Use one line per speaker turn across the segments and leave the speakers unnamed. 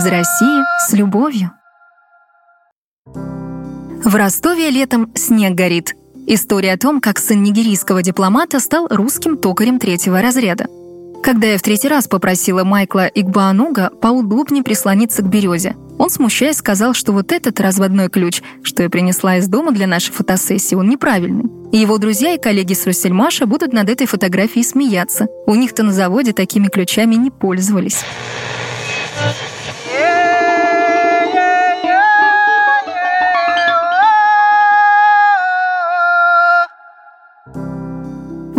Из России с любовью. В Ростове летом снег горит. История о том, как сын нигерийского дипломата стал русским токарем третьего разряда. Когда я в третий раз попросила Майкла Игбаануга поудобнее прислониться к березе, он, смущаясь, сказал, что вот этот разводной ключ, что я принесла из дома для нашей фотосессии, он неправильный. И его друзья и коллеги с Руссельмаша будут над этой фотографией смеяться. У них-то на заводе такими ключами не пользовались.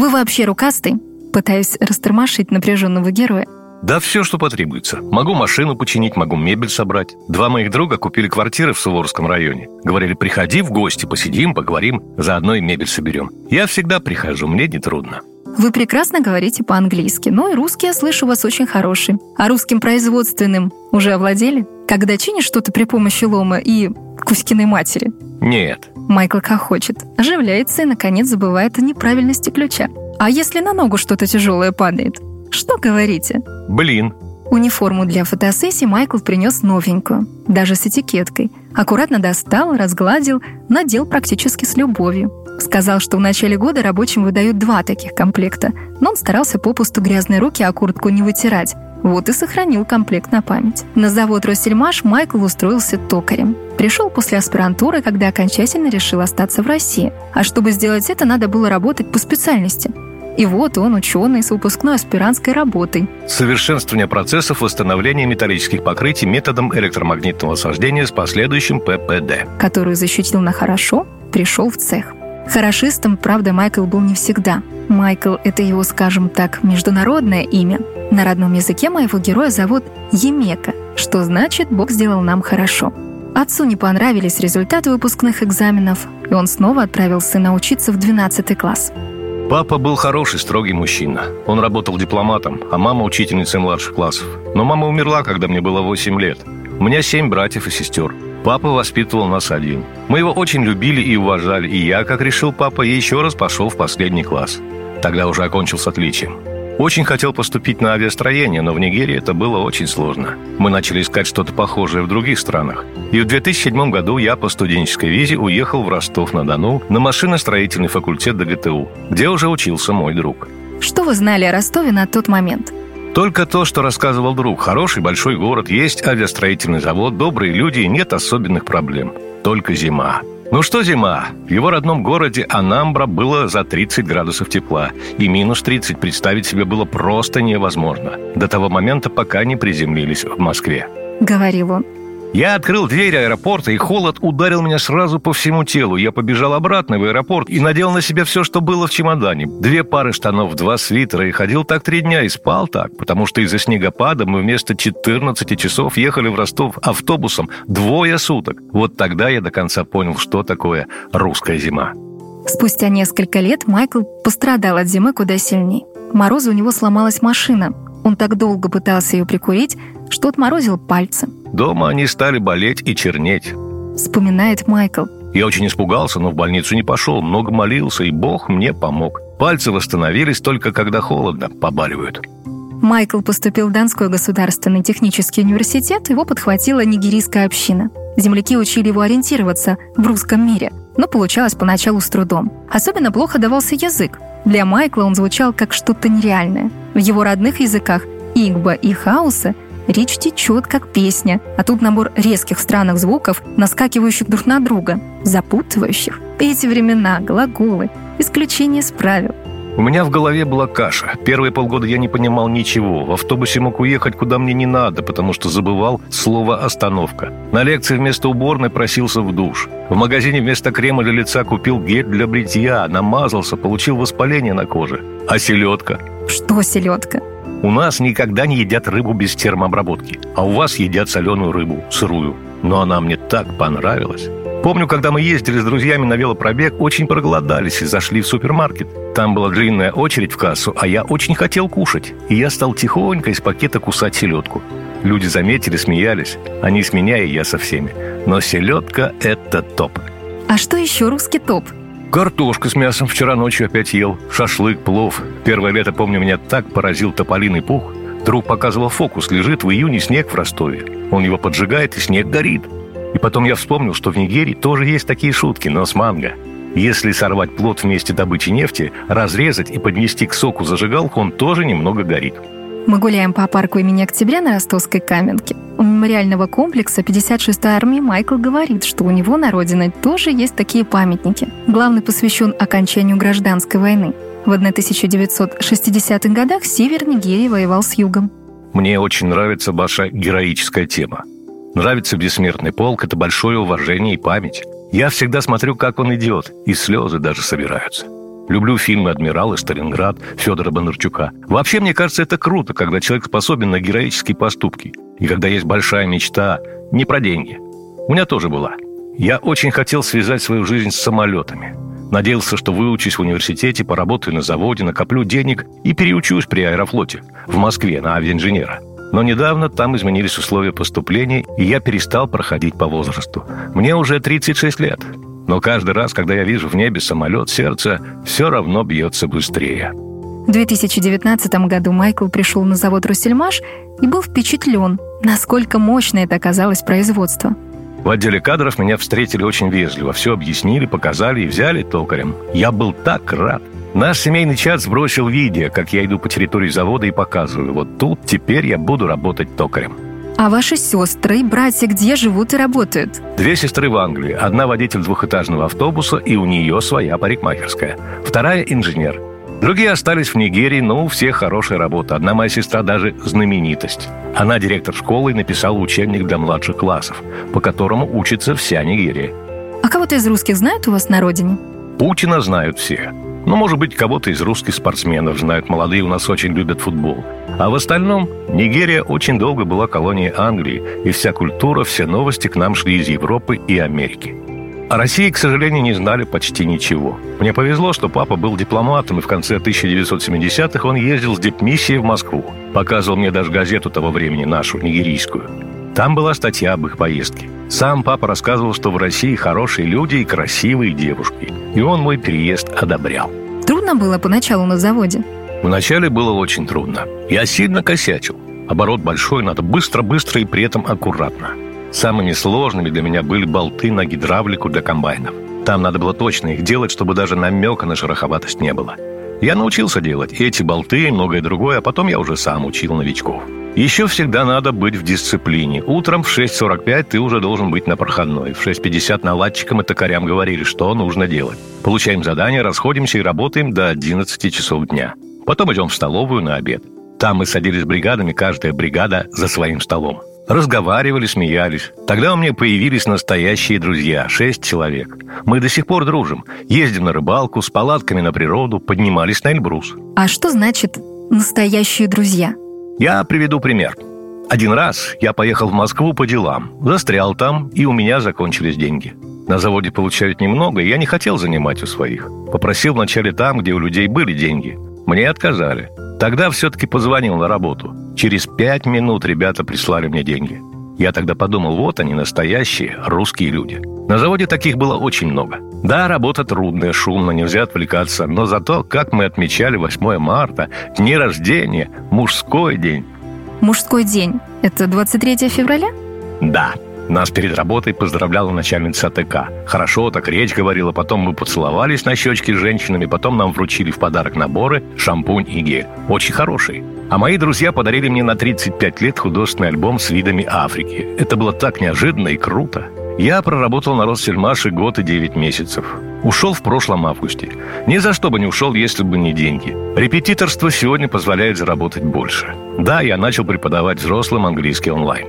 Вы вообще рукастый? Пытаюсь растормошить напряженного героя.
Да все, что потребуется. Могу машину починить, могу мебель собрать. Два моих друга купили квартиры в Суворовском районе. Говорили, приходи в гости, посидим, поговорим, заодно и мебель соберем. Я всегда прихожу, мне не трудно.
Вы прекрасно говорите по-английски, но и русский, я слышу, у вас очень хороший. А русским производственным уже овладели? Когда чинишь что-то при помощи лома и Кузькиной матери?
Нет.
Майкл как хочет. Оживляется и, наконец, забывает о неправильности ключа. А если на ногу что-то тяжелое падает? Что говорите?
Блин.
Униформу для фотосессии Майкл принес новенькую, даже с этикеткой. Аккуратно достал, разгладил, надел практически с любовью. Сказал, что в начале года рабочим выдают два таких комплекта, но он старался попусту грязные руки, а куртку не вытирать. Вот и сохранил комплект на память. На завод «Россельмаш» Майкл устроился токарем. Пришел после аспирантуры, когда окончательно решил остаться в России. А чтобы сделать это, надо было работать по специальности. И вот он, ученый с выпускной аспирантской работой.
Совершенствование процессов восстановления металлических покрытий методом электромагнитного осаждения с последующим ППД.
Которую защитил на хорошо, пришел в цех. Хорошистом, правда, Майкл был не всегда. Майкл — это его, скажем так, международное имя. На родном языке моего героя зовут Емека, что значит «Бог сделал нам хорошо». Отцу не понравились результаты выпускных экзаменов, и он снова отправил сына учиться в 12 класс.
Папа был хороший, строгий мужчина. Он работал дипломатом, а мама учительницей младших классов. Но мама умерла, когда мне было 8 лет. У меня семь братьев и сестер. Папа воспитывал нас один. Мы его очень любили и уважали, и я, как решил папа, еще раз пошел в последний класс. Тогда уже окончил с отличием. Очень хотел поступить на авиастроение, но в Нигерии это было очень сложно. Мы начали искать что-то похожее в других странах. И в 2007 году я по студенческой визе уехал в Ростов-на-Дону на машиностроительный факультет ДГТУ, где уже учился мой друг.
Что вы знали о Ростове на тот момент?
Только то, что рассказывал друг. Хороший большой город, есть авиастроительный завод, добрые люди и нет особенных проблем. Только зима. Ну что зима? В его родном городе Анамбра было за 30 градусов тепла, и минус 30 представить себе было просто невозможно. До того момента, пока не приземлились в Москве.
Говорил он.
Я открыл дверь аэропорта, и холод ударил меня сразу по всему телу. Я побежал обратно в аэропорт и надел на себя все, что было в чемодане. Две пары штанов, два свитера, и ходил так три дня, и спал так, потому что из-за снегопада мы вместо 14 часов ехали в Ростов автобусом двое суток. Вот тогда я до конца понял, что такое русская зима.
Спустя несколько лет Майкл пострадал от зимы куда сильнее. Мороза у него сломалась машина. Он так долго пытался ее прикурить, что отморозил пальцы.
Дома они стали болеть и чернеть.
Вспоминает Майкл.
Я очень испугался, но в больницу не пошел, много молился, и Бог мне помог. Пальцы восстановились только когда холодно, побаливают.
Майкл поступил в Донской государственный технический университет, его подхватила нигерийская община. Земляки учили его ориентироваться в русском мире, но получалось поначалу с трудом. Особенно плохо давался язык. Для Майкла он звучал как что-то нереальное. В его родных языках Игба и Хауса Речь течет, как песня, а тут набор резких странных звуков, наскакивающих друг на друга, запутывающих. Эти времена, глаголы, исключение из правил.
У меня в голове была каша. Первые полгода я не понимал ничего. В автобусе мог уехать куда мне не надо, потому что забывал слово «остановка». На лекции вместо уборной просился в душ. В магазине вместо крема для лица купил гель для бритья, намазался, получил воспаление на коже. А селедка?
Что селедка?
У нас никогда не едят рыбу без термообработки, а у вас едят соленую рыбу, сырую. Но она мне так понравилась. Помню, когда мы ездили с друзьями на велопробег, очень проголодались и зашли в супермаркет. Там была длинная очередь в кассу, а я очень хотел кушать. И я стал тихонько из пакета кусать селедку. Люди заметили, смеялись. Они с меня и я со всеми. Но селедка – это топ.
А что еще русский топ?
Картошка с мясом вчера ночью опять ел. Шашлык, плов. Первое лето, помню, меня так поразил тополиный пух. Друг показывал фокус. Лежит в июне снег в Ростове. Он его поджигает, и снег горит. И потом я вспомнил, что в Нигерии тоже есть такие шутки, но с манго. Если сорвать плод вместе добычи нефти, разрезать и поднести к соку зажигалку, он тоже немного горит.
Мы гуляем по парку имени Октября на Ростовской Каменке. У мемориального комплекса 56-й армии Майкл говорит, что у него на родине тоже есть такие памятники. Главный посвящен окончанию гражданской войны. В 1960-х годах север Нигерии воевал с югом.
Мне очень нравится ваша героическая тема. Нравится бессмертный полк – это большое уважение и память. Я всегда смотрю, как он идет, и слезы даже собираются. Люблю фильмы «Адмирал» и «Сталинград» Федора Бондарчука. Вообще, мне кажется, это круто, когда человек способен на героические поступки. И когда есть большая мечта не про деньги. У меня тоже была. Я очень хотел связать свою жизнь с самолетами. Надеялся, что выучусь в университете, поработаю на заводе, накоплю денег и переучусь при аэрофлоте в Москве на авиаинженера – но недавно там изменились условия поступления, и я перестал проходить по возрасту. Мне уже 36 лет. Но каждый раз, когда я вижу в небе самолет, сердце все равно бьется быстрее.
В 2019 году Майкл пришел на завод «Руссельмаш» и был впечатлен, насколько мощно это оказалось производство.
В отделе кадров меня встретили очень вежливо, все объяснили, показали и взяли токарем. Я был так рад. Наш семейный чат сбросил видео, как я иду по территории завода и показываю. Вот тут теперь я буду работать токарем.
А ваши сестры и братья где живут и работают?
Две сестры в Англии. Одна водитель двухэтажного автобуса, и у нее своя парикмахерская. Вторая – инженер. Другие остались в Нигерии, но у всех хорошая работа. Одна моя сестра даже знаменитость. Она директор школы и написала учебник для младших классов, по которому учится вся Нигерия.
А кого-то из русских знают у вас на родине?
Путина знают все. Ну, может быть, кого-то из русских спортсменов знают. Молодые у нас очень любят футбол. А в остальном Нигерия очень долго была колонией Англии, и вся культура, все новости к нам шли из Европы и Америки. О России, к сожалению, не знали почти ничего. Мне повезло, что папа был дипломатом, и в конце 1970-х он ездил с дипмиссией в Москву. Показывал мне даже газету того времени, нашу, нигерийскую. Там была статья об их поездке. Сам папа рассказывал, что в России хорошие люди и красивые девушки. И он мой переезд одобрял.
Трудно было поначалу на заводе?
Вначале было очень трудно. Я сильно косячил. Оборот большой, надо быстро-быстро и при этом аккуратно. Самыми сложными для меня были болты на гидравлику для комбайнов. Там надо было точно их делать, чтобы даже намека на шероховатость не было. Я научился делать эти болты и многое другое, а потом я уже сам учил новичков. Еще всегда надо быть в дисциплине. Утром в 6.45 ты уже должен быть на проходной. В 6.50 наладчикам и токарям говорили, что нужно делать. Получаем задание, расходимся и работаем до 11 часов дня. Потом идем в столовую на обед. Там мы садились бригадами, каждая бригада за своим столом. Разговаривали, смеялись. Тогда у меня появились настоящие друзья, шесть человек. Мы до сих пор дружим. Ездим на рыбалку, с палатками на природу, поднимались на Эльбрус.
А что значит «настоящие друзья»?
Я приведу пример. Один раз я поехал в Москву по делам, застрял там, и у меня закончились деньги. На заводе получают немного, и я не хотел занимать у своих. Попросил вначале там, где у людей были деньги. Мне отказали. Тогда все-таки позвонил на работу. Через пять минут ребята прислали мне деньги. Я тогда подумал, вот они, настоящие русские люди. На заводе таких было очень много. Да, работа трудная, шумно, нельзя отвлекаться, но зато, как мы отмечали 8 марта, дни рождения, мужской день.
Мужской день – это 23 февраля?
Да, нас перед работой поздравляла начальница АТК. Хорошо, так речь говорила, потом мы поцеловались на щечки с женщинами, потом нам вручили в подарок наборы, шампунь и гель. Очень хороший. А мои друзья подарили мне на 35 лет художественный альбом с видами Африки. Это было так неожиданно и круто. Я проработал на Россельмаше год и 9 месяцев. Ушел в прошлом августе. Ни за что бы не ушел, если бы не деньги. Репетиторство сегодня позволяет заработать больше. Да, я начал преподавать взрослым английский онлайн.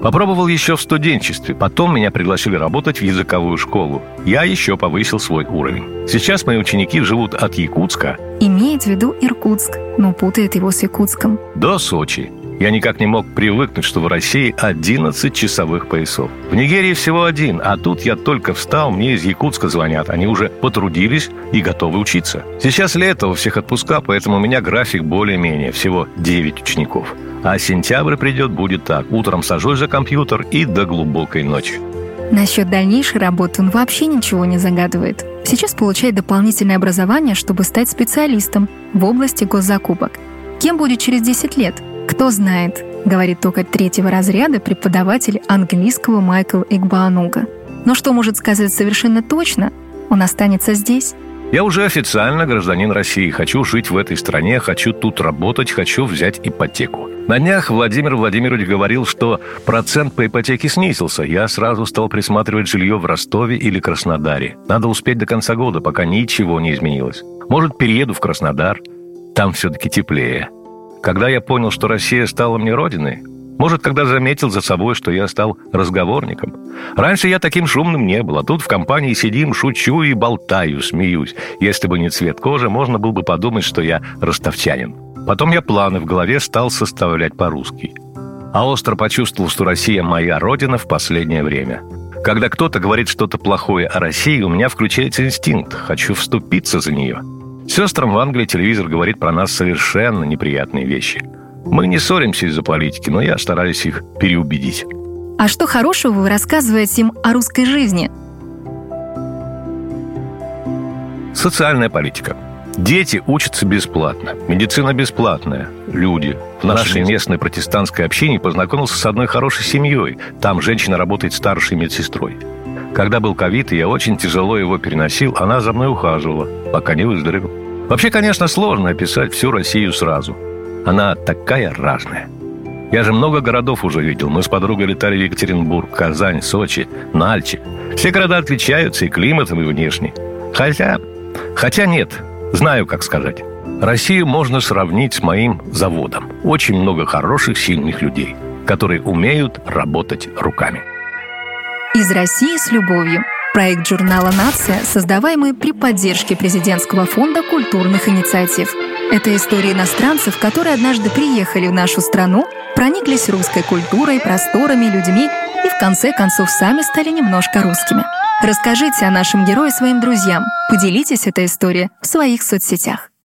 Попробовал еще в студенчестве, потом меня пригласили работать в языковую школу. Я еще повысил свой уровень. Сейчас мои ученики живут от Якутска.
Имеет в виду Иркутск, но путает его с Якутском.
До Сочи. Я никак не мог привыкнуть, что в России 11 часовых поясов. В Нигерии всего один, а тут я только встал, мне из Якутска звонят. Они уже потрудились и готовы учиться. Сейчас лето, у всех отпуска, поэтому у меня график более-менее, всего 9 учеников. А сентябрь придет, будет так. Утром сажусь за компьютер и до глубокой ночи.
Насчет дальнейшей работы он вообще ничего не загадывает. Сейчас получает дополнительное образование, чтобы стать специалистом в области госзакупок. Кем будет через 10 лет? Кто знает, говорит только третьего разряда преподаватель английского Майкл Игбаануга. Но что может сказать совершенно точно, он останется здесь.
Я уже официально гражданин России. Хочу жить в этой стране, хочу тут работать, хочу взять ипотеку. На днях Владимир Владимирович говорил, что процент по ипотеке снизился. Я сразу стал присматривать жилье в Ростове или Краснодаре. Надо успеть до конца года, пока ничего не изменилось. Может, перееду в Краснодар. Там все-таки теплее. Когда я понял, что Россия стала мне родиной, может, когда заметил за собой, что я стал разговорником. Раньше я таким шумным не был, а тут в компании сидим, шучу и болтаю, смеюсь. Если бы не цвет кожи, можно было бы подумать, что я ростовчанин. Потом я планы в голове стал составлять по-русски. А остро почувствовал, что Россия моя родина в последнее время. Когда кто-то говорит что-то плохое о России, у меня включается инстинкт. Хочу вступиться за нее. Сестрам в Англии телевизор говорит про нас совершенно неприятные вещи. Мы не ссоримся из-за политики, но я стараюсь их переубедить.
А что хорошего вы рассказываете им о русской жизни?
Социальная политика – Дети учатся бесплатно. Медицина бесплатная. Люди. В нашей местной протестантской общине познакомился с одной хорошей семьей. Там женщина работает старшей медсестрой. Когда был ковид, я очень тяжело его переносил, она за мной ухаживала, пока не выздоровел. Вообще, конечно, сложно описать всю Россию сразу. Она такая разная. Я же много городов уже видел. Мы с подругой летали в Екатеринбург, Казань, Сочи, Нальчик. Все города отличаются и климатом, и внешне. Хотя... Хотя нет, Знаю, как сказать. Россию можно сравнить с моим заводом. Очень много хороших, сильных людей, которые умеют работать руками.
Из России с любовью. Проект журнала «Нация», создаваемый при поддержке Президентского фонда культурных инициатив. Это истории иностранцев, которые однажды приехали в нашу страну, прониклись русской культурой, просторами, людьми и в конце концов сами стали немножко русскими. Расскажите о нашем герое своим друзьям. Поделитесь этой историей в своих соцсетях.